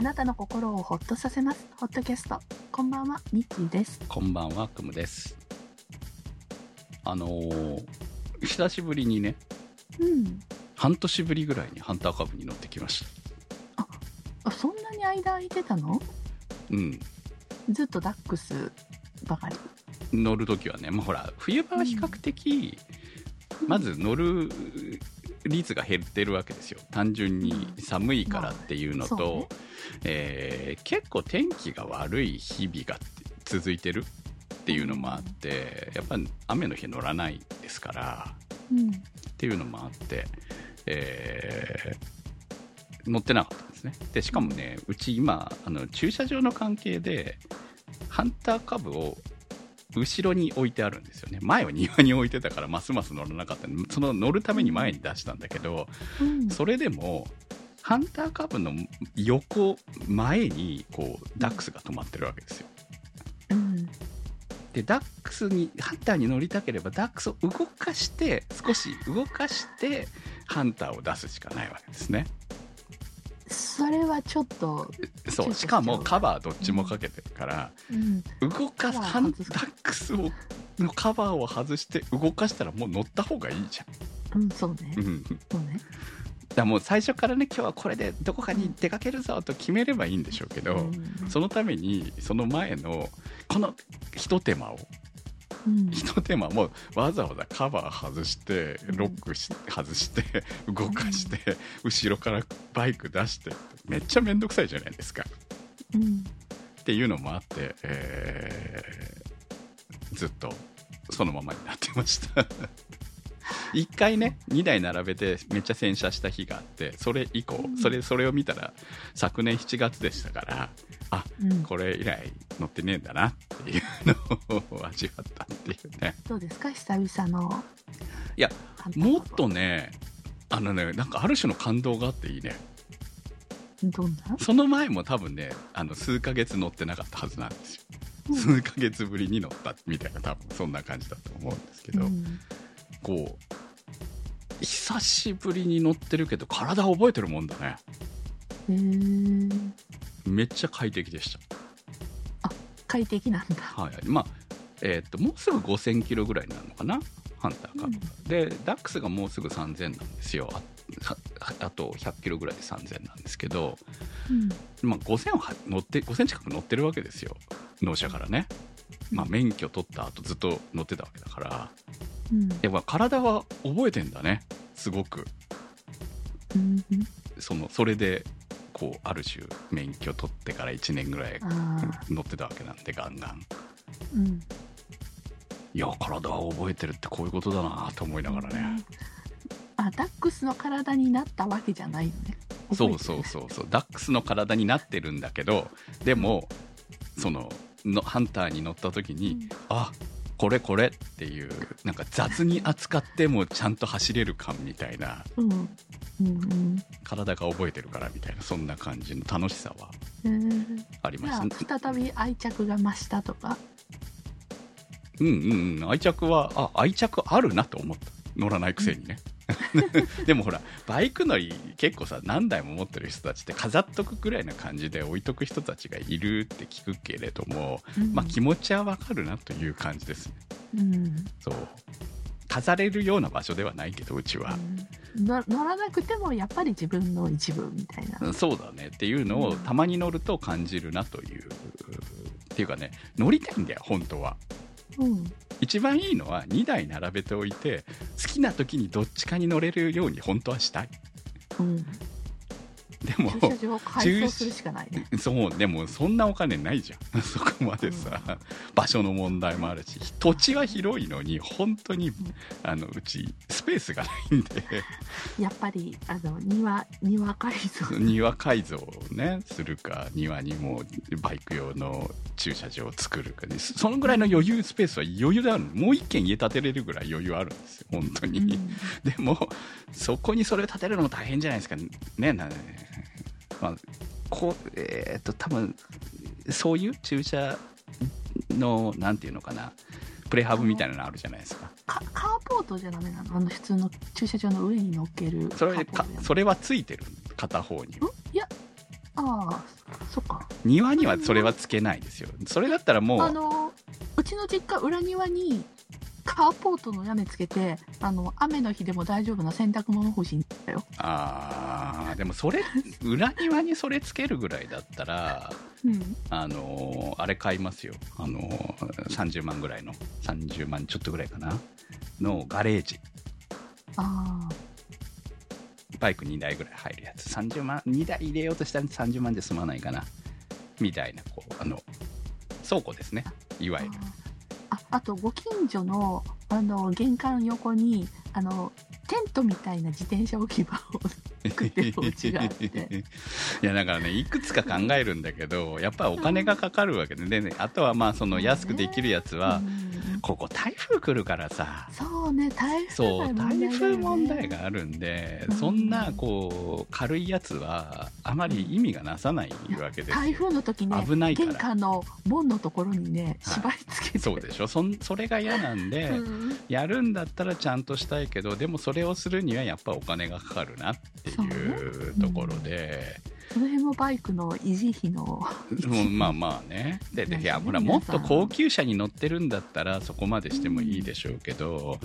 あなたの心をほっとさせます。ホットキャスト。こんばんは、ミッキーです。こんばんは、くむです。あのー久しぶりにね、うん。半年ぶりぐらいにハンターカブに乗ってきました。あそんなに間空いてたの？うん。ずっとダックスばかり。乗るときはね、まあ、ほら、冬場は比較的、まず乗る率が減ってるわけですよ。単純に寒いからっていうのと、まあねえー結構天気が悪い日々が続いてるっていうのもあって、やっぱ雨の日乗らないですから、うん。っていうのもあって、えー乗ってなかったんですね。で、しかもね、うち今、あの駐車場の関係で、ハンターカブを後ろに置いてあるんですよね。前は庭に置いてたから、ますます乗らなかったんでその乗るために前に出したんだけど、うん。それでも、ハンターカブの横、前に、こう、ダックスが止まってるわけですよ。うん。でダックスにハンターに乗りたければダックスを動かして少し動かしてハンターを出すしかないわけですねそれはちょっと、そうしかもカバーどっちもかけてるから、うん。動かすハンックスをのカバーを外して動かしたらもう乗った方がいいじうん、そうねゃん、。うん、そうね。らもう最初からね今日はこれでどこかに出かけるぞと決めればいいんでしょうけど、うんそのためにその前のこのひと手間をうん。ひと手間もうわざわざカバー外してロックし外して動かして後ろからバイク出してめっちゃめんどくさいじゃないですかうん。っていうのもあって、えーずっとそのままになってました一回ね2台並べてめっちゃ洗車した日があってそれ以降それそれを見たら昨年7月でしたからあうん。これ以来乗ってねえんだなっていうのを味わったっていうねどうですか？久々の。いやもっとね、あのね、なんかある種の感動があっていいね。どんな？その前も多分ね、あの、数ヶ月乗ってなかったはずなんですよ。数ヶ月ぶりに乗ったみたいな、多分そんな感じだと思うんですけど、うんこう、久しぶりに乗ってるけど、体覚えてるもんだね。へーめっちゃ快適でし快適なんだ。た。はい。まあ、えーっと、もうすぐ5000キロぐらいになるのかな？ハンターカブが、で、ダックスがもうすぐ3000なんですよ。あああと100キロぐらいで3000なんですけど、うん。まあ、5000は乗って5000近く乗ってるわけですよ納車からね、まあ、免許取った後ずっと乗ってたわけだからうん。やっぱ体は覚えてんだねすごくうん。そのそれでこうある種免許取ってから1年ぐらい。乗ってたわけなんでガンガンうん。いや体は覚えてるってこういうことだなと思いながらね、あ、ダックスの体になったわけじゃないのね。そうそうそうそうダックスの体になってるんだけどでもそののハンターに乗った時に、あこれこれっていうなんか雑に扱ってもちゃんと走れる感みたいなうん。うんうん。体が覚えてるからみたいなそんな感じの楽しさはえー、ありましたあ再び愛着が増したとか？うんうんうん愛着はあ愛着あるなと思った乗らないくせにね、でもほらバイク乗り結構さ何台も持ってる人たちって飾っとくくらいな感じで置いとく人たちがいるって聞くけれども、うん。まあ気持ちはわかるなという感じです。ねうん。そう。飾れるような場所ではないけどうちは、うん。の乗らなくてもやっぱり自分の一部みたいな。うんそうだねっていうのをうん。たまに乗ると感じるなという、っていうかね乗りたいんだよ本当は一番いいのは2台並べておいて好きな時にどっちかに乗れるように本当はしたいうん。でも駐車場を改装するしかないね。そうでもそんなお金ないじゃん。そこまでさ、場所の問題もあるし土地は広いのに本当にあのうちスペースがないんで。やっぱり、あの、庭、庭改造。庭改造をねするか庭にもうバイク用の駐車場を作るかねそのぐらいの余裕スペースは余裕であるもう一軒家建てれるぐらい余裕あるんですよ本当に、うん。でもそこにそれを建てるのも大変じゃないですか。ねなまあこうえーっと多分そういう駐車のなんていうのかなプレハブみたいなのあるじゃないですか。かカーポートじゃダメなのあの普通の駐車場の上に乗っけるそれかそれはついてる片方に。んいやああそっか。庭にはそれはつけないですよ。それだったらもうあのうちの実家裏庭にカーポートの屋根つけてあの雨の日でも大丈夫な洗濯物干しに行ったよ、あーでもそれ裏庭にそれつけるぐらいだったらうん、あのーあれ買いますよ、あのー30万ぐらいの30万ちょっとぐらいかな。のガレージ。あバイク2台ぐらい入るやつ。30万2台入れようとしたら30万で済まないかな。みたいなこうあの倉庫ですね。いわあゆる。ああとご近所のあの玄関横にあのテントみたいな自転車置き場を作ってるお家があって。いやだからねいくつか考えるんだけどやっぱりお金がかかるわけでで、ね、あとはまあその安くできるやつは、うんここ台風来るからさ。そうね台風そうが台風問題があるんで、うん。そんなこう軽いやつはあまり意味がなさないわけですよ。台風の時ね危ないから。玄関の門のところにねはい。縛り付けて、そうでしょ？そんそれが嫌なんで、うん。やるんだったらちゃんとしたいけどでもそれをするにはやっぱお金がかかるなっていうところで、その辺もバイクの維持費のまあまあね。ででいやねほらもっと高級車に乗ってるんだったらそこまでしてもいいでしょうけど、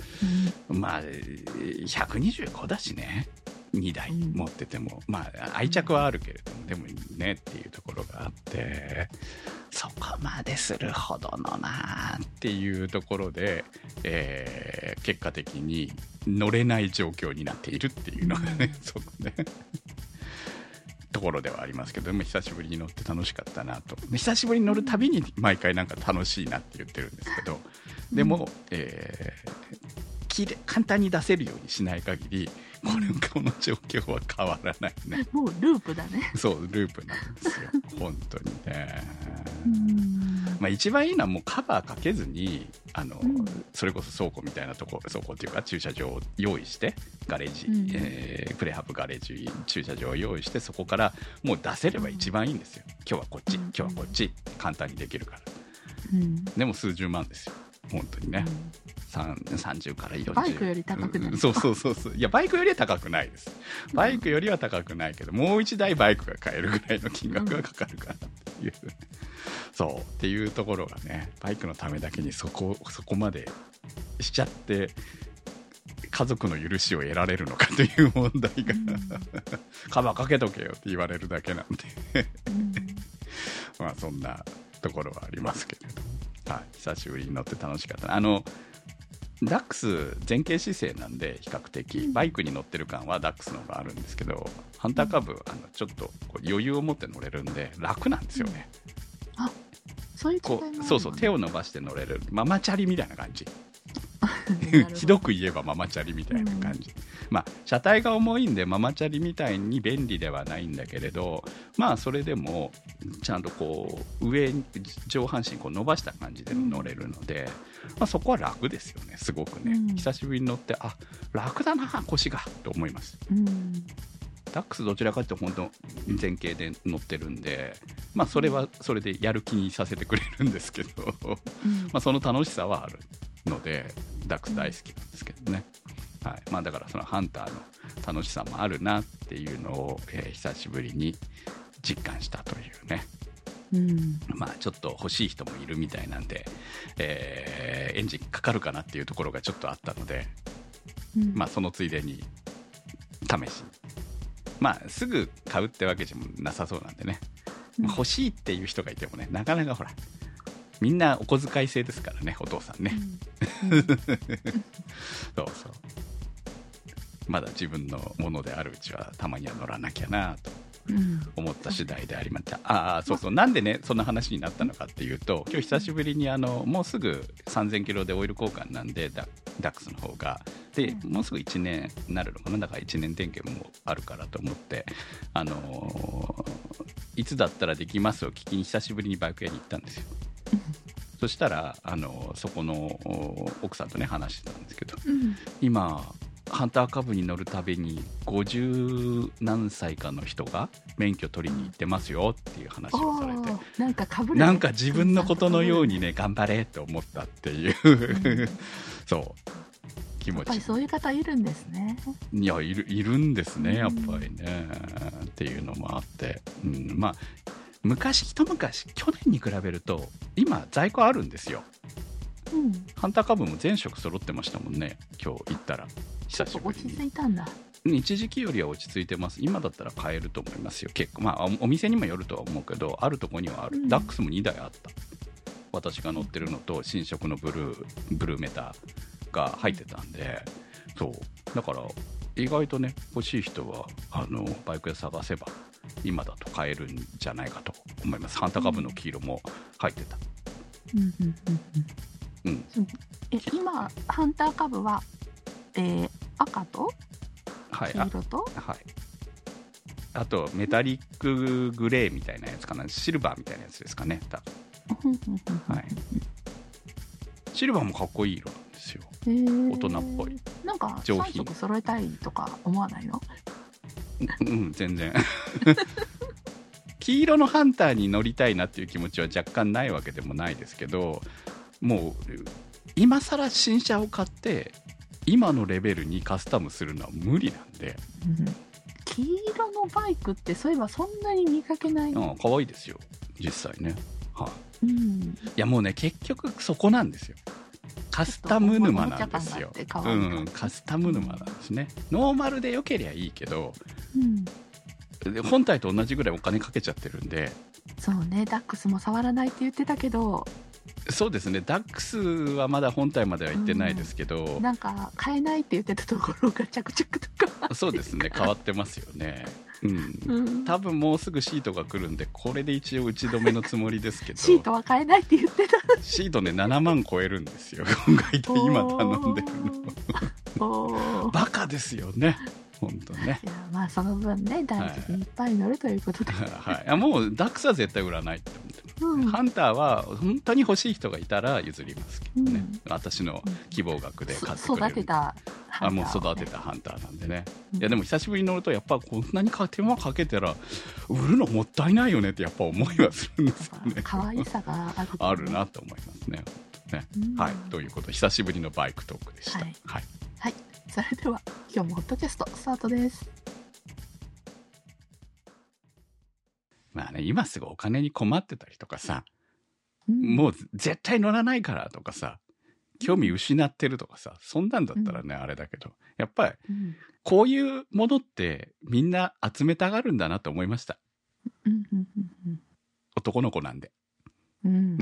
まあ125だしね。2台うん。持ってても、まあ愛着はあるけれどもでもねっていうところがあって。そこまでするほどのなっていうところで、えー結果的に乗れない状況になっているっていうのがね、そのねところではありますけどでも久しぶりに乗って楽しかったなと。で久しぶりに乗るたびに毎回なんか楽しいなって言ってるんですけどでも、えーきれ簡単に出せるようにしない限りこれこの状況は変わらないね。もうループだね。そうループなんですよ。本当にね、うん。まあ、一番いいのはもうカバーかけずにあの、うん。それこそ倉庫みたいなとこ倉庫っていうか駐車場を用意してガレージ、うん。えープレハブガレージ駐車場を用意してそこからもう出せれば一番いいんですよ。今日はこっちうん。今日はこっち簡単にできるから。うん。でも数十万ですよ本当にね、さん。30から40バイクより高くないうんそうそうそうそう。いやバイクよりは高くないです。バイクよりは高くないけどもう一台バイクが買えるぐらいの金額がかかるかなっていう、そう。っていうところがねバイクのためだけにそこそこまでしちゃって家族の許しを得られるのかという問題が、カバーかけとけよって言われるだけなんでうん。まあそんなところはありますけれども、はい、久しぶりに乗って楽しかったな。あのダックス前傾姿勢なんで比較的。うん。バイクに乗ってる感はダックスの方があるんですけどハンターカブあのちょっと余裕を持って乗れるんで楽なんですよね、そういう違いもこうそうそう手を伸ばして乗れる。ママチャリみたいな感じ ひどく言えばママチャリみたいな感じ、まあ車体が重いんでママチャリみたいに便利ではないんだけれどまあそれでもちゃんとこう上に上半身こう伸ばした感じで乗れるので、まあ、そこは楽ですよね。すごくね、うん。久しぶりに乗ってあ楽だな腰がと思います。うんダックスどちらかというと本当前傾で乗ってるんでまあそれはそれでやる気にさせてくれるんですけどうん。まあ、その楽しさはあるのでダックス大好きなんですけどね、はい。まあ、だからそのハンターの楽しさもあるなっていうのを、えー久しぶりに実感したというね、うん。まあ、ちょっと欲しい人もいるみたいなんで、えーエンジンかかるかなっていうところがちょっとあったので、うん。まあ、そのついでに試しまあすぐ買うってわけじゃなさそうなんでね、まあ欲しいっていう人がいてもねなかなかほらみんなお小遣い制ですからねお父さんね、うん。う んそうそう。まだ自分のものであるうちはたまには乗らなきゃなとうん。思った次第でありました。ああそうそう。なんでねそんな話になったのかっていうと今日久しぶりにあのもうすぐ3000キロでオイル交換なんでダダックスの方がでうんもうすぐ1年になるのかな？だから1年点検もあるからと思ってあのーいつだったらできますを聞きに久しぶりにバイク屋に行ったんですよ。そしたらあのそこのお奥さんとね話してたんですけどうん。今ハンターカブに乗るたびに50何歳かの人が免許取りに行ってますよっていう話をされてなんかかぶる。なんか自分のことのようにね頑張れって思ったっていう、うん。そう気持ち。やっぱりそういう方いるんですね。いやいるいるんですねやっうんぱりね、っていうのもあって、うん、まあ昔一昔去年に比べると今在庫あるんですよ。うん。ハンター株も全色揃ってましたもんね。今日行ったら。久しぶりに。着いたんだ。一時期よりは落ち着いてます。今だったら買えると思いますよ。結構。まあおお店にもよるとは思うけどあるとこにはある、うん。ダックスも2台あった。私が乗ってるのと新色のブルーブルーメタが入ってたんでそう。だから意外とね欲しい人はあのバイク屋探せば今だと買えるんじゃないかと思います。ハンター株の黄色も入ってた。うんうんうんうん。うん。え、今、ハンター株は、えー赤と？黄色と？はい。あとメタリックグレーみたいなやつかな。シルバーみたいなやつですかねはい。シルバーもかっこいい色な大人っぽい。なんか上品。3色揃えたいとか思わないの？うんうん全然。黄色のハンターに乗りたいなっていう気持ちは若干ないわけでもないですけどもう今更新車を買って今のレベルにカスタムするのは無理なんで、うん。黄色のバイクってそういえばそんなに見かけない、うん、可愛いですよ。実際ね。はい。うん、いやもうね結局そこなんですよカスタム沼なんですよ。うんカスタム沼なんですね。ノーマルで良けりゃいいけどうん、で本体と同じぐらいお金かけちゃってるんで。そうねダックスも触らないって言ってたけどそうですね。ダックスはまだ本体までは行ってないですけど、なんか買えないって言ってたところが着々とか、そうですね。変わってますよね。うん。うん、多分もうすぐシートが来るんでこれで一応打ち止めのつもりですけど。シートは買えないって言ってたシートね7万超えるんですよ。大 体今頼んでるの。バカですよね。本当ね。いやまあその分ね大事にい。っぱい乗るということで、はい、いやもうダックスは絶対売らないって思ってうん。ハンターは本当に欲しい人がいたら譲りますけどね、うん。私の希望額で買ってそくれる。育てたあもう育てたハンターなんでね、いやでも久しぶりに乗るとやっぱこんなに手間かけたら売るのもったいないよねってやっぱ思いはするんですよね。可愛さがある、あるなと思いますね。ね、うん。はい。ということで久しぶりのバイクトークでした。はい。はい。はい。それでは今日もホットキャストスタートですね今すぐお金に困ってたりとかさ、うん。もう絶対乗らないからとかさ興味失ってるとかさそんなんだったらね、あれだけどやっぱりうん。こういうものってみんな集めたがるんだなと思いました。男の子なんで。うん。う ん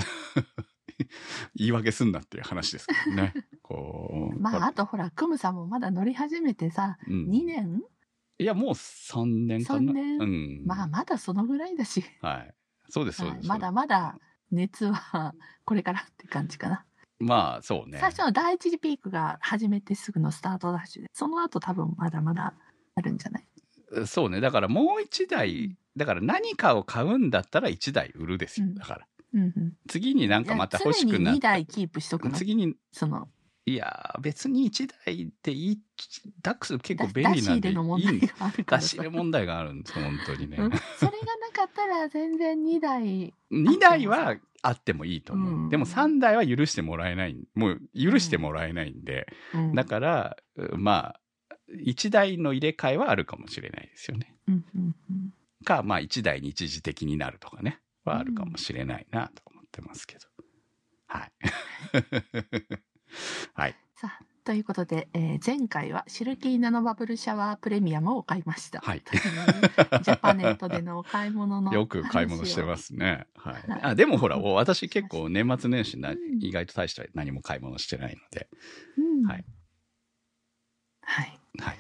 言い訳すんなっていう話ですけどね。こう まああとほらクムさんもまだ乗り始めてさうん。2年？いやもう3年かな。3年？うん。まあまだそのぐらいだし、はい。そうですそうです、はい。まだまだ熱はこれからって感じかな、まあそうね。最初の第一次ピークが始めてすぐのスタートダッシュでその後多分まだまだあるんじゃない？そうね。だからもう1台だから何かを買うんだったら1台売るですよ。うん。だから。うんうん。次になんかまた欲しくいや常に2なった台キープしとくの？次にそのいや別に1台でいいダックス結だ構便利なんでいい出し入れ問題があるんです本当にね。うん。それがなかったら全然2台2台はあってもいいと思う、うん。でも3台は許してもらえない。もう許してもらえないんで、うん。だからまあ1台の入れ替えはあるかもしれないですよね。うんうんうん。かまあ1台に一時的になるとかね。はあるかもしれないなと思ってますけど、はい はいさあということで、えー前回はシルキーナノバブルシャワープレミアムを買いました。はい ジャパネットでのお買い物のよく買い物してますすね。はいはい。あでもほら、私結構年末年始な、うん意外と大して何も買い物してないので。うんはい。はい。はい。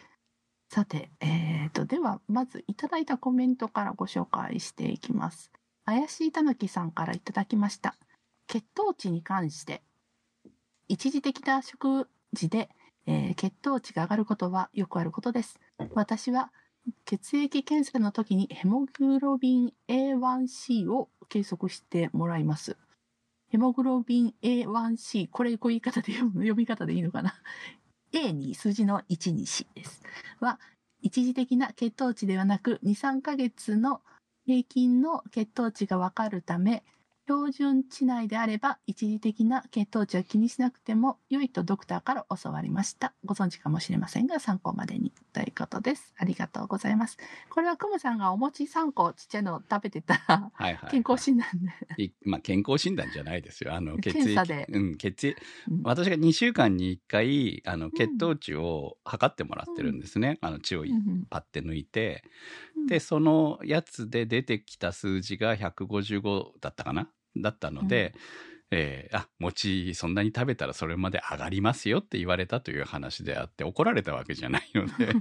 さて、えー、と、では、まずいただいたコメントからご紹介していきます。怪しいたぬきさんからいただきました。血糖値に関して、一時的な食事で、えー血糖値が上がることはよくあることです。私は血液検査の時にヘモグロビン A1C を計測してもらいます。ヘモグロビン A1C、これこういう言い方で読む読み方でいいのかな ?A に数字の1にしです。は、一時的な血糖値ではなく、2、3ヶ月の平均の血糖値がわかるため、標準値内であれば一時的な血糖値は気にしなくても良いとドクターから教わりました。ご存知かもしれませんが参考までにということです。ありがとうございます。これはクムさんがお餅3個ちっちゃいのを食べてたらはいはい。健康診断で。いまあ、健康診断じゃないですよ。あの、血液。検査でうん、血液。うん私が2週間に1回、あの、血糖値を測ってもらってるんですね。あの、血をうんパッて抜いて。うんで、そのやつで出てきた数字が155だったかな？だったので、えーあ、餅そんなに食べたらそれまで上がりますよって言われたという話であって、怒られたわけじゃないので、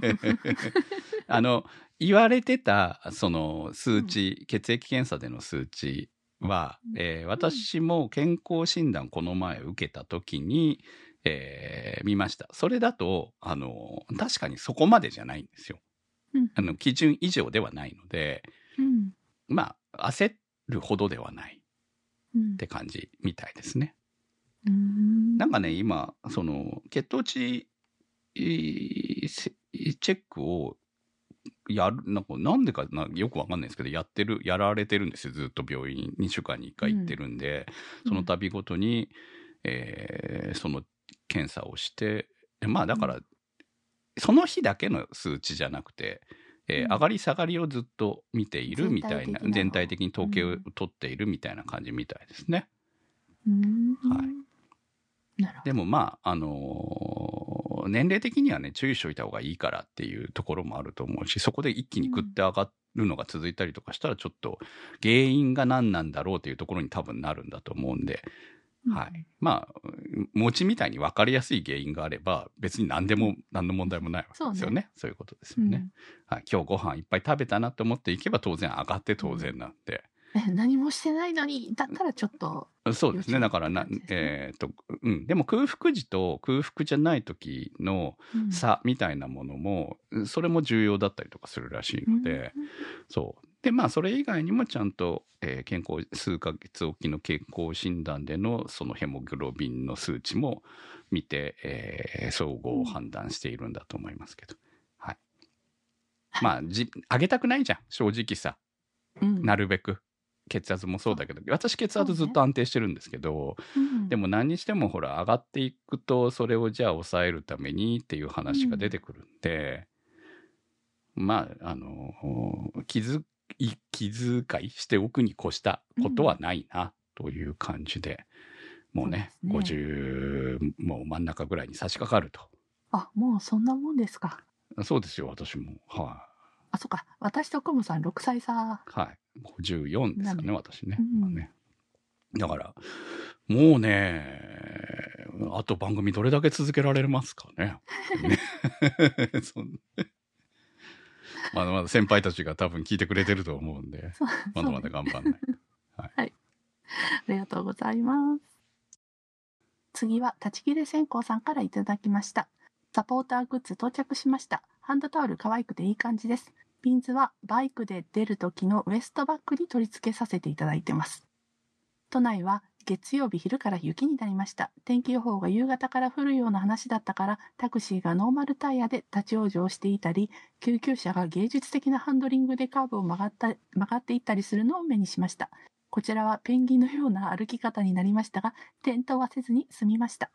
あの、言われてた、その数値、血液検査での数値は、うん。えー私も健康診断この前受けた時に、えー見ました。それだと、あの、確かにそこまでじゃないんですよ。うん。あの、基準以上ではないので、うん。まあ、焦るほどではない。うん。って感じみたいですね。うん。なんかね、今、その、血糖値、チェックをやる、なんか、なんでかな、よくわかんないですけど、やってる、やられてるんですよ。ずっと病院に2週間に1回行ってるんで、その度ごとに、えーその検査をして、まあ、だから、その日だけの数値じゃなくて、えーうん。上がり下がりをずっと見ているみたいな、全体的に統計をうん取っているみたいな感じみたいですね。うん。はい。でもまあ、あのー年齢的にはね、注意しといた方がいいからっていうところもあると思うし、そこで一気にグッて上がるのが続いたりとかしたら、ちょっと原因が何なんだろうっていうところに多分なるんだと思うんで、ど。はい。まあ、餅みたいに分かりやすい原因があれば、別に何でも、何の問題もないわけですよね。そういうことですよね。はい。今日ご飯いっぱい食べたなと思っていけば当然上がって当然なんで。え 何もしてないのに、だったらちょっと、そうですね。だからなえっ、と、うん。でも空腹時と空腹じゃない時のうん差みたいなものも、それも重要だったりとかするらしいので、そう。で、まあ、それ以外にもちゃんと、えー健康、数ヶ月おきの健康診断での、そのヘモグロビンの数値も見て、えー総合判断しているんだと思いますけど。はい。まあ、じ、上げたくないじゃん、正直さ。うんなるべく。血圧もそうだけど、私血圧ずっと安定してるんですけど、うん。でも何にしてもほら上がっていくとそれをじゃあ抑えるためにっていう話が出てくるんで、まああの気づい気遣いしておくに越したことはないなという感じで、もうねそうです50もう真ん中ぐらいに差し掛かると。あ、もうそんなもんですか。そうですよ私も。はあ、そっか。私とクムさん6歳差。い、はい、54ですかねな私ね,、うんまあねだからもうねあと番組どれだけ続けられますかね。ね そんまだまだ先輩たちが多分聞いてくれてると思うんで、まだまだ頑張んない。ありがとうございます。次は、立ち切れ線香さんからいただきました。サポーターグッズ到着しました。ハンドタオル可愛くていい感じです。ピンズはバイクで出る時のウエストバッグに取り付けさせていただいてます。都内は月曜日昼から雪になりました。天気予報が夕方から降るような話だったから、タクシーがノーマルタイヤで立ち往生していたり、救急車が芸術的なハンドリングでカーブを曲がった曲がっていったりするのを目にしました。こちらはペンギンのような歩き方になりましたが、転倒はせずに済みました。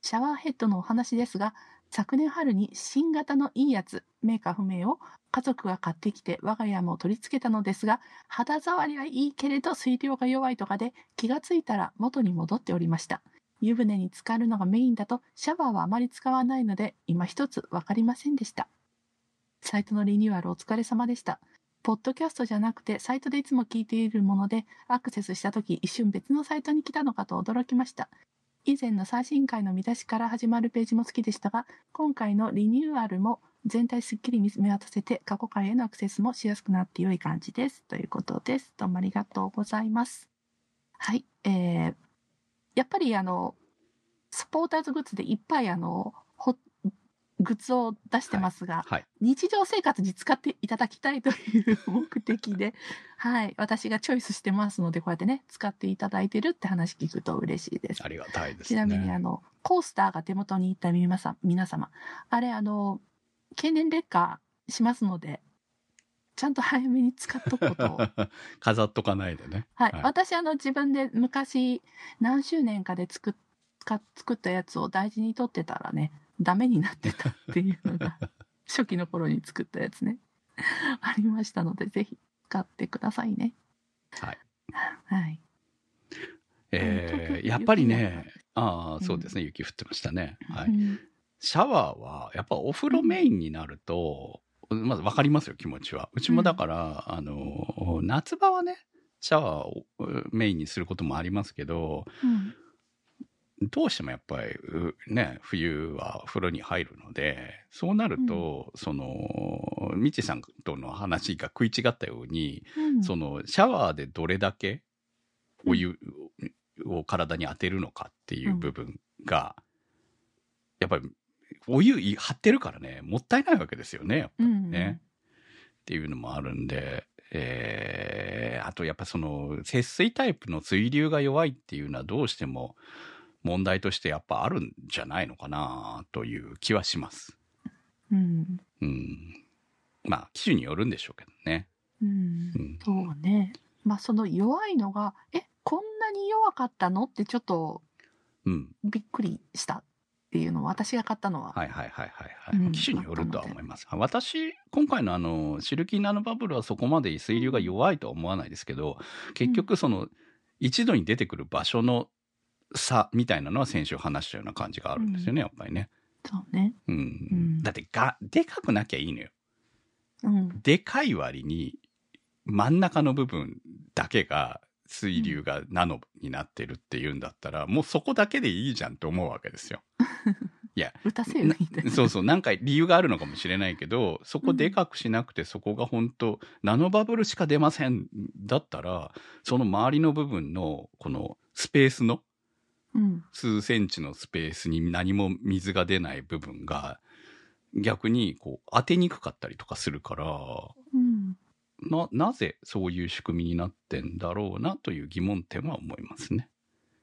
シャワーヘッドのお話ですが、昨年春に新型のいいやつ、メーカー不明を家族が買ってきて我が家も取り付けたのですが、肌触りはいいけれど水量が弱いとかで気がついたら元に戻っておりました。湯船に浸かるのがメインだとシャワーはあまり使わないので今一つわかりませんでした。サイトのリニューアルお疲れ様でした。ポッドキャストじゃなくてサイトでいつも聞いているものでアクセスした時一瞬別のサイトに来たのかと驚きました。以前の最新回の見出しから始まるページも好きでしたが、今回のリニューアルも全体すっきり見渡せて過去回へのアクセスもしやすくなって良い感じです。ということです。どうもありがとうございます。はい。えー、やっぱりあの、スポーターズグッズでいっぱいあの、グッズを出してますが、はい。日常生活に使っていただきたいという目的で、はい、私がチョイスしてますので、こうやってね、使っていただいてるって話聞くと嬉しいです。ありがたいですね。ちなみに、あの、コースターが手元にいった皆さん、皆様、あれ、あの、経年劣化しますので、ちゃんと早めに使っとくことを。飾っとかないでね。はい。はい私、あの、自分で昔、何周年かで作っか作ったやつを大事に取ってたらね、ダメになってたっていうのが、初期の頃に作ったやつね。ありましたので、ぜひ使ってくださいね。はい。はい。えー、やっぱりね、ああ、そうですね、雪降ってましたね。はい。うんシャワーは、やっぱお風呂メインになると、まず分かりますよ、気持ちは。うちもだから、あの、夏場はね、シャワーをうメインにすることもありますけど、うんどうしてもやっぱり、うね、冬は風呂に入るので、そうなると、その、みちさんとの話が食い違ったように、うん。その、シャワーでどれだけお湯を体に当てるのかっていう部分が、やっぱり、お湯い張ってるからね、もったいないわけですよね、やっぱりうんね。っていうのもあるんで、えーあとやっぱその、節水タイプの水流が弱いっていうのはどうしても問題としてやっぱあるんじゃないのかなという気はします。うん。うん。まあ、機種によるんでしょうけどね。うんうん。そうね。まあ、その弱いのが、え、こんなに弱かったの？ってちょっとうん。びっくりしたっていうのは、私が買ったのは。はいはいはいはいはい。うん機種によるとは思います。私、今回のあの、シルキーナノバブルはそこまで水流が弱いとは思わないですけど、結局その、一度に出てくる場所の差みたいなのは先週話したような感じがあるんですよね、やっぱりね。そうね。うん。うんだってが、でかくなきゃいいのよ。うん。でかい割に、真ん中の部分だけが水流がナノになってるっていうんだったら、もうそこだけでいいじゃんって思うわけですよ。打たせるみたいな。そうそう、なんか理由があるのかもしれないけど、そこでかくしなくて、そこが本当ナノバブルしか出ませんだったら、その周りの部分の、このスペースの、うん。数センチのスペースに何も水が出ない部分が、逆にこう当てにくかったりとかするから、うん。な、なぜそういう仕組みになってんだろうなという疑問点は思いますね。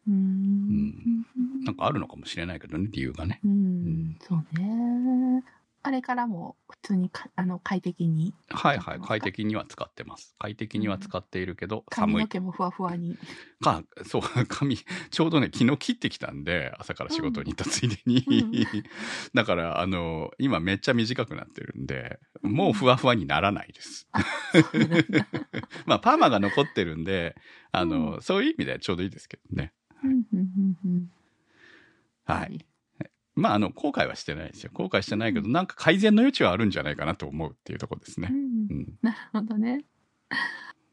うーうんん。なんかあるのかもしれないけどね、理由がね。うん。そうね。あれからも普通にかあの快適にはいはい。快適には使ってます。快適には使っているけど、髪寒い。の毛もふわふわに。か、そう、髪、ちょうどね、昨日切ってきたんで、朝から仕事に行ったついでに。うん だから、あの、今めっちゃ短くなってるんで、もうふわふわにならないです。まあ、パーマが残ってるんで、あの、うそういう意味ではちょうどいいですけどね。うんうんうんうんはい。。まあ、あの、後悔はしてないですよ。後悔してないけど、なんか改善の余地はあるんじゃないかなと思うっていうところですねう。んうん。なるほどね。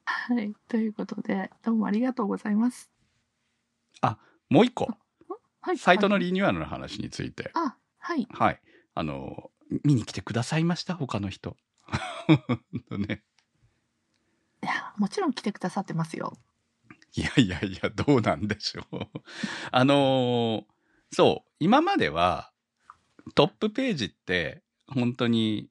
はい。ということで、どうもありがとうございます。もう一個、はい。サイトのはいリニューアルの話について。あ、はい。はい。あの、見に来てくださいました？他の人。ね。いや、もちろん来てくださってますよ。いやいやいや、どうなんでしょう。あのーそう、今までは、トップページって、本当に、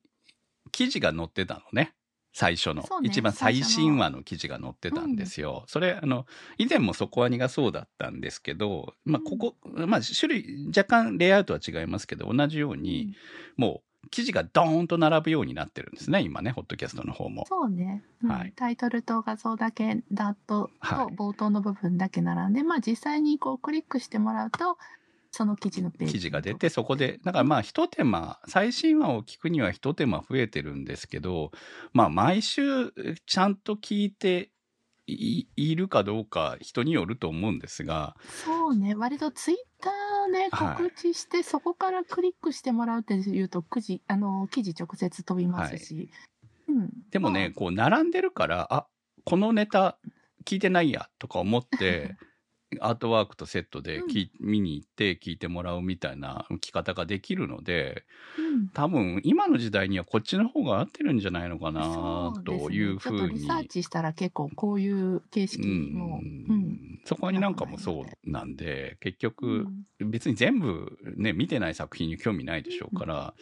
記事が載ってたのね。最初の。ね。一番最新話の記事が載ってたんですよ。それ、あの、以前もそこアニがそうだったんですけど、まあ、ここ、まあ、種類、若干レイアウトは違いますけど、同じように、もう、記事がドーンと並ぶようになってるんですね、今ね、ホットキャストの方も。そうね、うん。はい。タイトルと画像だけだと、はい。と冒頭の部分だけ並んで、まあ実際にこうクリックしてもらうと、その記事のページ。記事が出て、そこで、だからまあ、一手間、最新話を聞くには一手間増えてるんですけど、まあ、毎週、ちゃんと聞いていいるかどうか、人によると思うんですが、そうね、割とツイッターではい告知して、そこからクリックしてもらうっていうと、くじ、あの、記事直接飛びますし。うん。でもね、こう、並んでるから、あ、このネタ聞いてないや、とか思って、アートワークとセットで聞い見に行って聞いてもらうみたいな聞き方ができるので、まあ、うん。多分今の時代にはこっちの方が合ってるんじゃないのかなというふうちょっとリにサーチしたら結構こういう形式も、うん。そこになんかもそうなんで、結う局、ん。別に全部ね、見てない作品に興味ないでしょうから、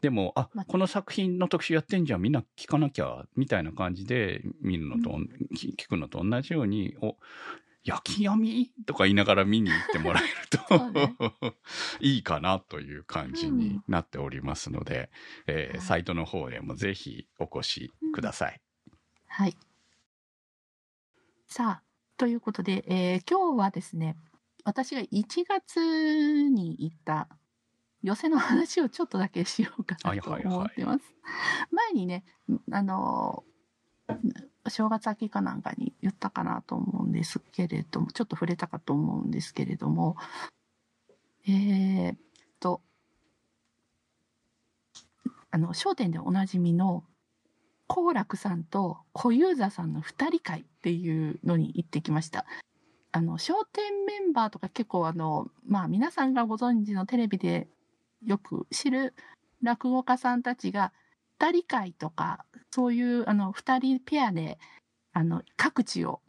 でも、あまあ、この作品の特集やってんじゃん、みんな聞かなきゃ、みたいな感じで見るのと、き聞くのと同じように、お、焼き闇？とか言いながら見に行ってもらえると、いいかなという感じになっておりますので、えーはいサイトの方へもぜひお越しください。はい。さあ、ということで、えー今日はですね、私が1月に行った寄せの話をちょっとだけしようかなとはいはいはい思ってます。前にね、あのー正月明けかなんかに言ったかなと思うんですけれども、ちょっと触れたかと思うんですけれども、えーっと、あの、商店でおなじみの、幸楽さんと小遊三さんの二人会っていうのに行ってきました。あの、商店メンバーとか結構あの、まあ皆さんがご存知のテレビでよく知る落語家さんたちが二人会とか、そういうあの二人ペアで、あの、各地を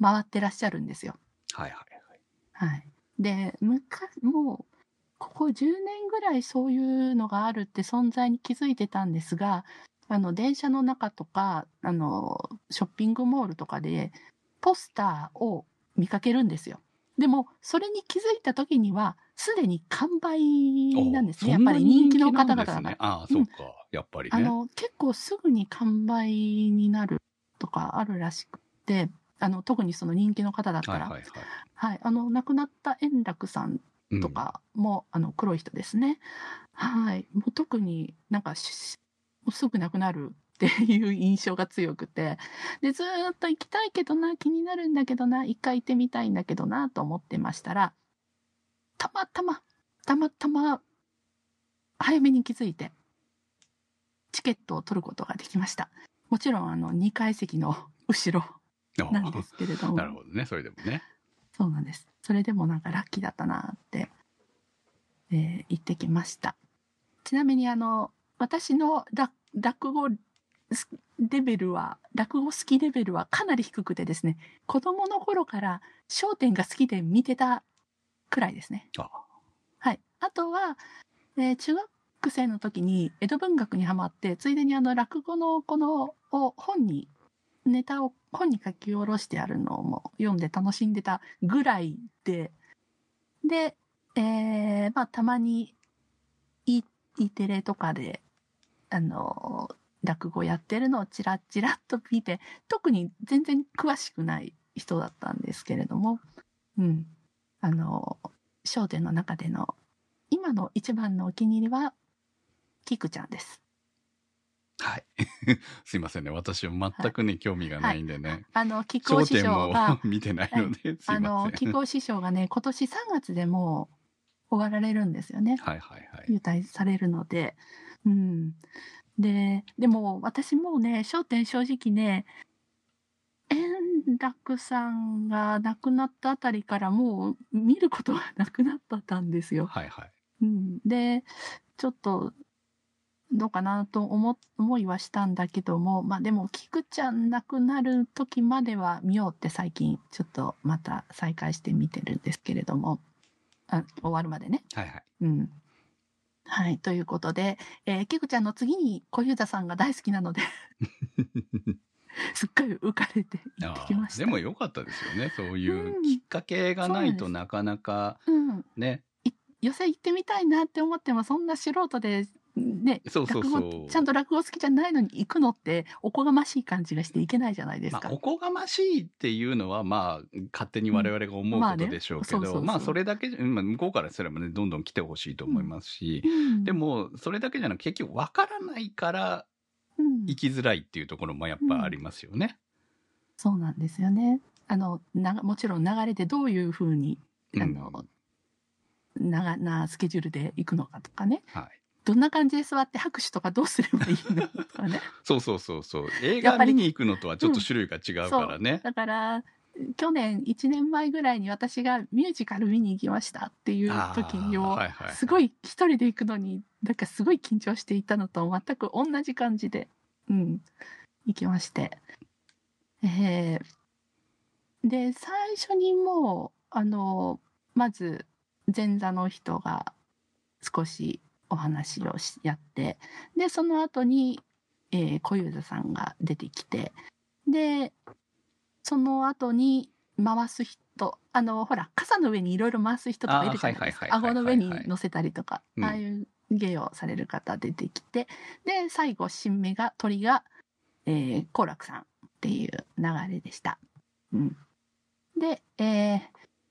回ってらっしゃるんですよ。はいはいはい。はい。で、昔、もう、ここ10年ぐらいそういうのがあるって存在に気づいてたんですが、あの、電車の中とか、あの、ショッピングモールとかで、ポスターを見かけるんですよ。でも、それに気づいた時には、すでに完売なんですね。やっぱり人気の方々。がね。ああ、そうか。やっぱりね。あの、結構すぐに完売になるとかあるらしくて、あの、特にその人気の方だったら、はいはいはい。はい、あの亡くなった円楽さんうんとかも、あの黒い人ですね。はい、もう特になんかしもうすぐ亡くなるっていう印象が強くて、でずーっと行きたいけどな気になるんだけどな一回行ってみたいんだけどなと思ってましたら、たまたまたまたま早めに気づいてチケットを取ることができました。もちろんあの2階席の後ろなんですけれども。なるほどね。それでもね。そうなんです。それでもなんかラッキーだったなって、えー言ってきました。ちなみにあの、私の落落語すレベルは、落語好きレベルはかなり低くてですね、子供の頃から笑点が好きで見てたくらいですね。あはい。あとは、えー中学生の時に江戸文学にハマって、ついでにあの落語のこのを本に、ネタを本に書き下ろしてあるのも読んで楽しんでたぐらいで、で、えーまあたまに E, E テレとかで、あの、落語やってるのをチラッチラッと見て、特に全然詳しくない人だったんですけれども、うん。あの、笑点の中での今の一番のお気に入りは、キクちゃんです。はい。すいませんね。私は全くね、興味がないんでね。あの、木久焦扇師匠が、見てないので、すいあの、ません。木久扇師匠がね、今年3月でもう終わられるんですよね。はいはいはい。優待されるので。うん。で、でも私もうね、笑点正直ね、円楽さんが亡くなったあたりからもう見ることがなくなったんですよ。はいはい。うん、でちょっとどうかなと思思いはしたんだけどもまあでも菊ちゃん亡くなる時までは見ようって最近ちょっとまた再開して見てるんですけれどもあ終わるまでね。はいはい。うんはい。ということで、えー、菊ちゃんの次に小遊三さんが大好きなので、すっかり浮かれて行ってきました。でも良かったですよね。そういううんきっかけがないとなかなかうん。ね。寄席行ってみたいなって思っても、そんな素人で、ね、そうそうそうちゃんと落語好きじゃないのに行くのっておこがましい感じがしていけないじゃないですまあ、か。おこがましいっていうのは、まあ、勝手に我々が思うことでしょうけど、うんまあねそれだけじゃ、まあ、向こうからすればね、どんどん来てほしいと思いますし、うんで、も、それだけじゃなく結局、わからないからうん生きづらいっていうところもやっぱありますよね。そうなんですよね。あのなもちろん流れでどういうふうにあのうん長なスケジュールで行くのかとかねはい。どんな感じで座って拍手とかどうすればいいのとかね そうそうそうそう。映画見に行くのとはちょっと種類が違うからね。だから去年1年前ぐらいに私がミュージカル見に行きましたっていう時にもはいはいすごい一人で行くのになんかすごい緊張していたのと全く同じ感じで、うん、行きまして。えーで最初にもうあのまず前座の人が少しお話をしやってでその後に、えー小遊三さんが出てきてでその後に回す人あのほら傘の上にいろいろ回す人とかいるじゃないですか顎の上に乗せたりとか、うんああいう芸をされる方出てきてで最後新芽が鳥が、えー、好楽さんっっていう流れでした。うん。で、えー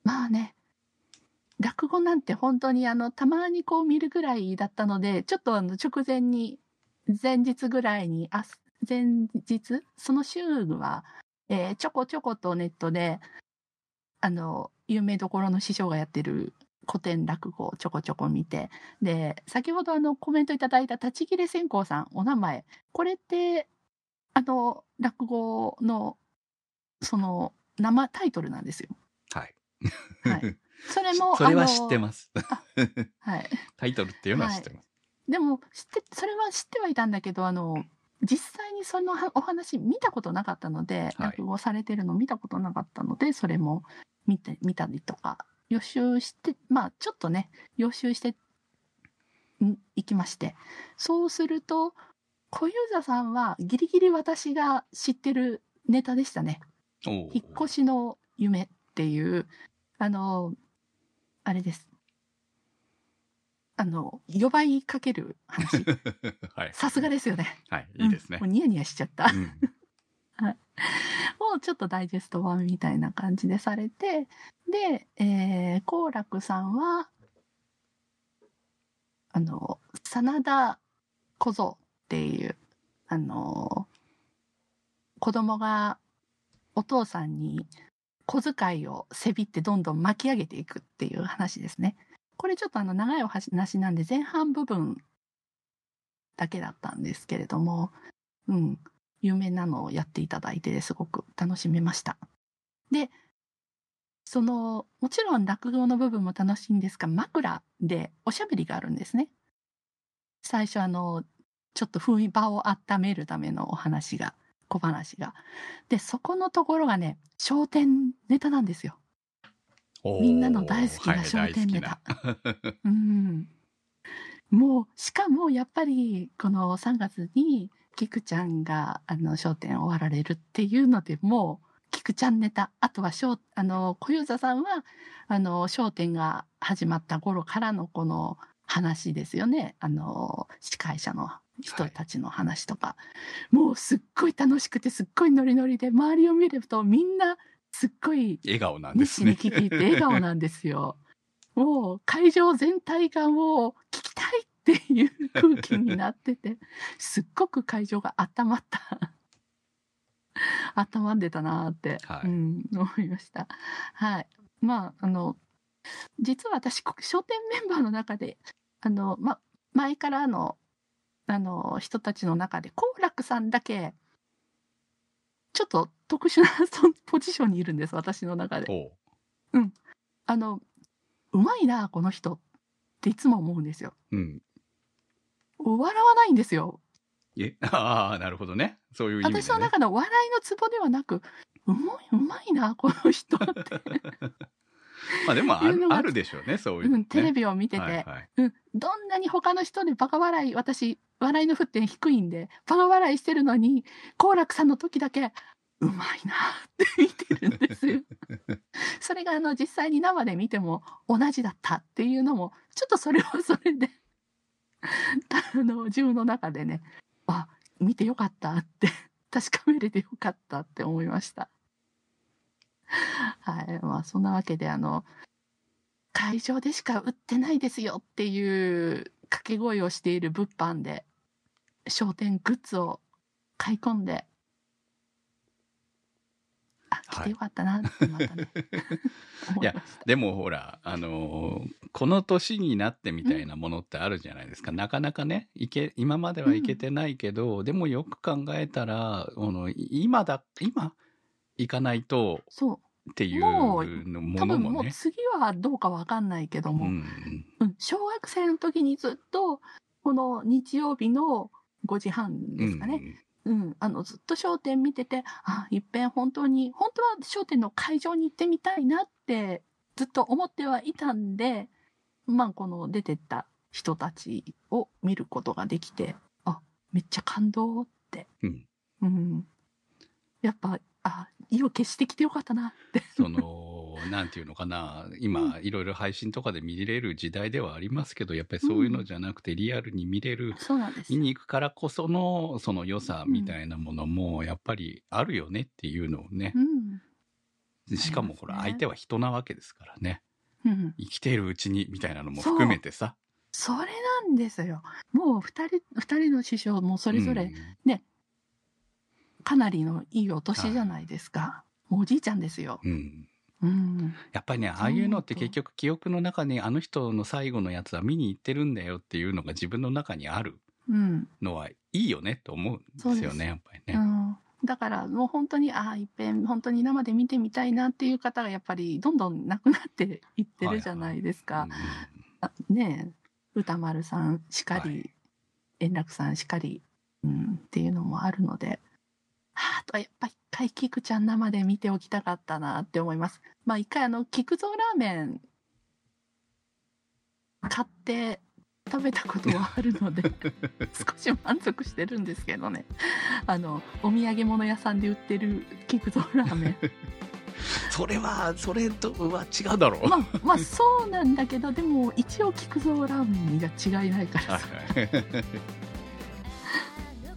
まあね、落語なんて本当にあの、たまにこう見るぐらいだったので、ちょっとあの、直前に、前日ぐらいに、あ、前日？その週は、えーちょこちょことネットで、あの、有名どころの師匠がやってる古典落語をちょこちょこ見て、で、先ほどあのコメントいただいた立ち切れ線香さん、お名前、これって、あの、落語の、その、生タイトルなんですよ。はい。はい。それも、それは知ってます。はい。タイトルっていうのは知ってます。でも、知って、それは知ってはいたんだけど、あの、実際にそのはお話見たことなかったので、はい落語されてるの見たことなかったので、それも見て、見たりとか、予習して、まあ、ちょっとね、予習して、んいきまして。そうすると、小遊三さんはギリギリ私が知ってるネタでしたね。引っ越しの夢っていう、あの、あれです。あの、予売かける話。はい。さすがですよね。はい。いいですねうんもう。ニヤニヤしちゃった。うん をちょっとダイジェスト版みたいな感じでされて、で、えー、好楽さんは、あの、真田小僧っていう、あの、子供がお父さんに小遣いをせびってどんどん巻き上げていくっていう話ですね。これちょっとあの長いお話なんで前半部分だけだったんですけれども、うん、有名なのをやっていただいてすごく楽しめました。で、その、もちろん落語の部分も楽しいんですが、枕でおしゃべりがあるんですね。最初あの、ちょっと雰囲場を温めるためのお話が、小話が。で、そこのところがね、焦点ネタなんですよ。みんなの大好きなはい商店ネタ大好きなうん。もう、しかもやっぱり、この3月に、菊ちゃんが、あの、商店終わられるっていうので、もう、菊ちゃんネタ。あとは、しょうあの、小遊三さんは、あの、商店が始まった頃からのこの話ですよね。あの、司会者の人たちの話とか。もう、すっごい楽しくて、すっごいノリノリで、周りを見ると、みんな、すっごい笑顔なんですね。聞いて笑顔なんですよ。もう会場全体がもう聞きたいっていう空気になってて、すっごく会場が温まった。温まってたなーって、はいうん、思いました。はい。まあ、あの、実は私、こ商店メンバーの中で、あの、ま、前からの、あの、人たちの中で、好楽さんだけ、ちょっと特殊なそポジションにいるんです、私の中で。おうあの、うまいな、この人っていつも思うんですよ。うん。笑わないんですよ。え、ああ、なるほどね。そういう意味で、ね。私の中の笑いのツボではなく、うまい、うまいな、この人って。まあでもあるあるでしょうね、そういうの、ねうん、テレビを見てて、はいはいうん、どんなに他の人でバカ笑い、私、笑いの沸点低いんで、バカ笑いしてるのに、好楽さんの時だけ、うまいなって見てるんですよ。それがあの実際に生で見ても同じだったっていうのも、ちょっとそれはそれで、あの自分の中でね、あ、見てよかったって、確かめれてよかったって思いました。はい。まあそんなわけであの、会場でしか売ってないですよっていう掛け声をしている物販で、商店グッズを買い込んで、あ、来てよかったな いました。でもほら、あのーこの年になってみたいなものってあるじゃないですか。なかなかね、いけ、今まではいけてないけど、でもよく考えたら、あの、今だ、今、行かないとそう。っていうもうの多分ものもね。もう次はどうかわかんないけども、うん。うん小学生の時にずっと、この日曜日の5時半ですかね。うん、あの、ずっと商店見てて、あ、いっぺん本当に、本当は商店の会場に行ってみたいなって、ずっと思ってはいたんで、まあ、この出てった人たちを見ることができて、あ、めっちゃ感動って。うん。うん。やっぱ、あ、意を決してきてよかったなって。その、なんていうのかな、今、いろいろ配信とかで見れる時代ではありますけど、やっぱりそういうのじゃなくて、リアルに見れる、そうなんです見に行くからこその、その良さみたいなものも、やっぱりあるよねっていうのをねう。ん。しかもほら、ありますね相手は人なわけですからね。うん。生きているうちに、みたいなのも含めてさ。それなんですよ。もう二人、二人の師匠もそれぞれうんかなりのいいお年じゃないですか。もうおじいちゃんですよ。うん。うん。やっぱりね、ああいうのって結局記憶の中にあの人の最後のやつは見に行ってるんだよっていうのが自分の中にあるうん。のはいいよねと思うんですよそうですね、やっぱりね。うん。だからもう本当に、ああ、いっぺん本当に生で見てみたいなっていう方がやっぱりどんどん亡くなっていってるじゃないですか。あねえ、歌丸さんしかり、はい円楽さんしかり、うん、っていうのもあるので、はあ、あとはやっぱ一回菊ちゃん生で見ておきたかったなって思います。まあ一回あの、菊蔵ラーメン買って食べたことはあるので、少し満足してるんですけどね。あの、お土産物屋さんで売ってる菊蔵ラーメン。それは、それとは違うだろう。まあ、まあそうなんだけど、でも一応菊蔵ラーメンには違いないからさ。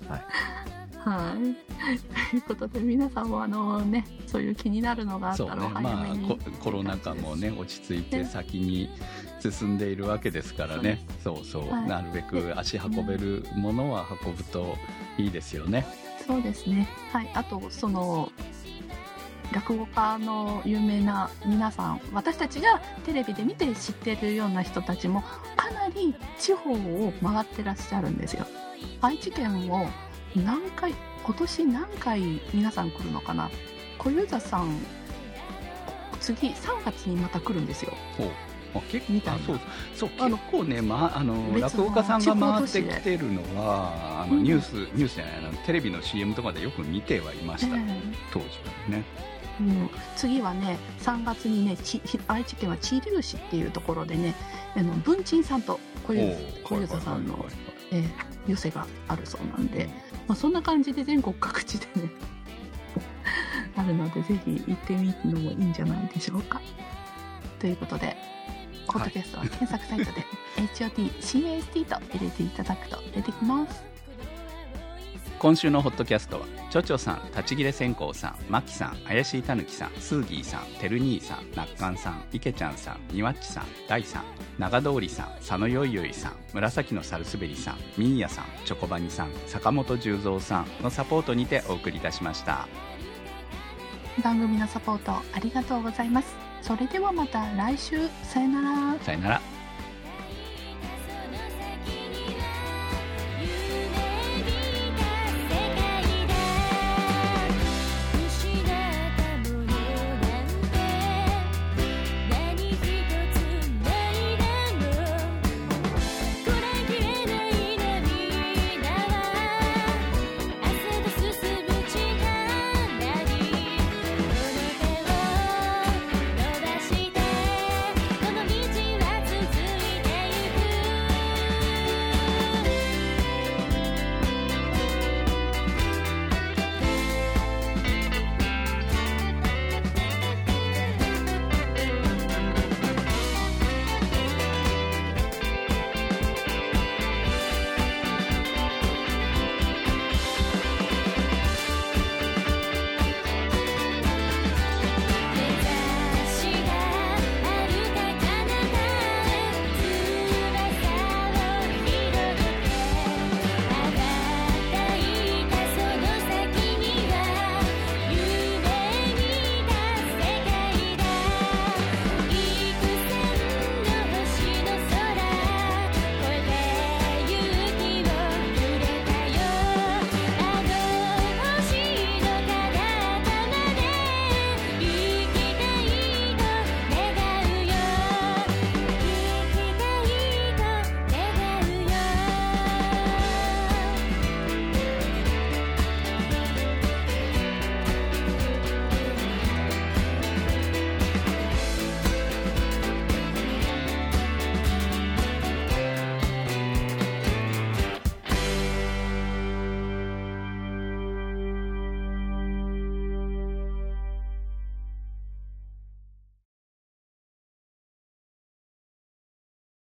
はい。ということで、皆さんもあのね、そういう気になるのがあったらお早まあコロナ禍もね、落ち着いて先に進んでいるわけですからね、そうそう、はいなるべく足運べるものは運ぶといいですよね。そうですね。はい。あと、その、落語家の有名な皆さん、私たちがテレビで見て知ってるような人たちも、かなり地方を回ってらっしゃるんですよ。愛知県を何回、今年何回皆さん来るのかな？小遊三さん、次3月にまた来るんですよ。ほう。あ結構あそうそうあの結構ね、まあ、あの落語家さんが回ってきてるのはあのうん。ニュース、ニュースじゃないあのテレビの CM とかでよく見てはいました、え当時はね。えうん、次はね3月にねち愛知県は知立市っていうところでねあの文鎮さんと小遊三さんのえー寄せがあるそうなんで、まあ、そんな感じで全国各地でね あるのでぜひ行ってみるのもいいんじゃないでしょうか。ということでポッドキャストは検索サイトで HOTCAST と入れていただくと出てきます今週のホットキャストはちょちょさん立ち切れ線香さんまきさん怪しいたぬきさんスーギーさんてる兄さんなっかんさんいけちゃんさんにわっちさん大さん長通りさん佐野よいよいさん紫のサルスベリさんみーやさんチョコバニさん坂本十三さんのサポートにてお送りいたしました。番組のサポートありがとうございます。それではまた来週。さよなら。さよなら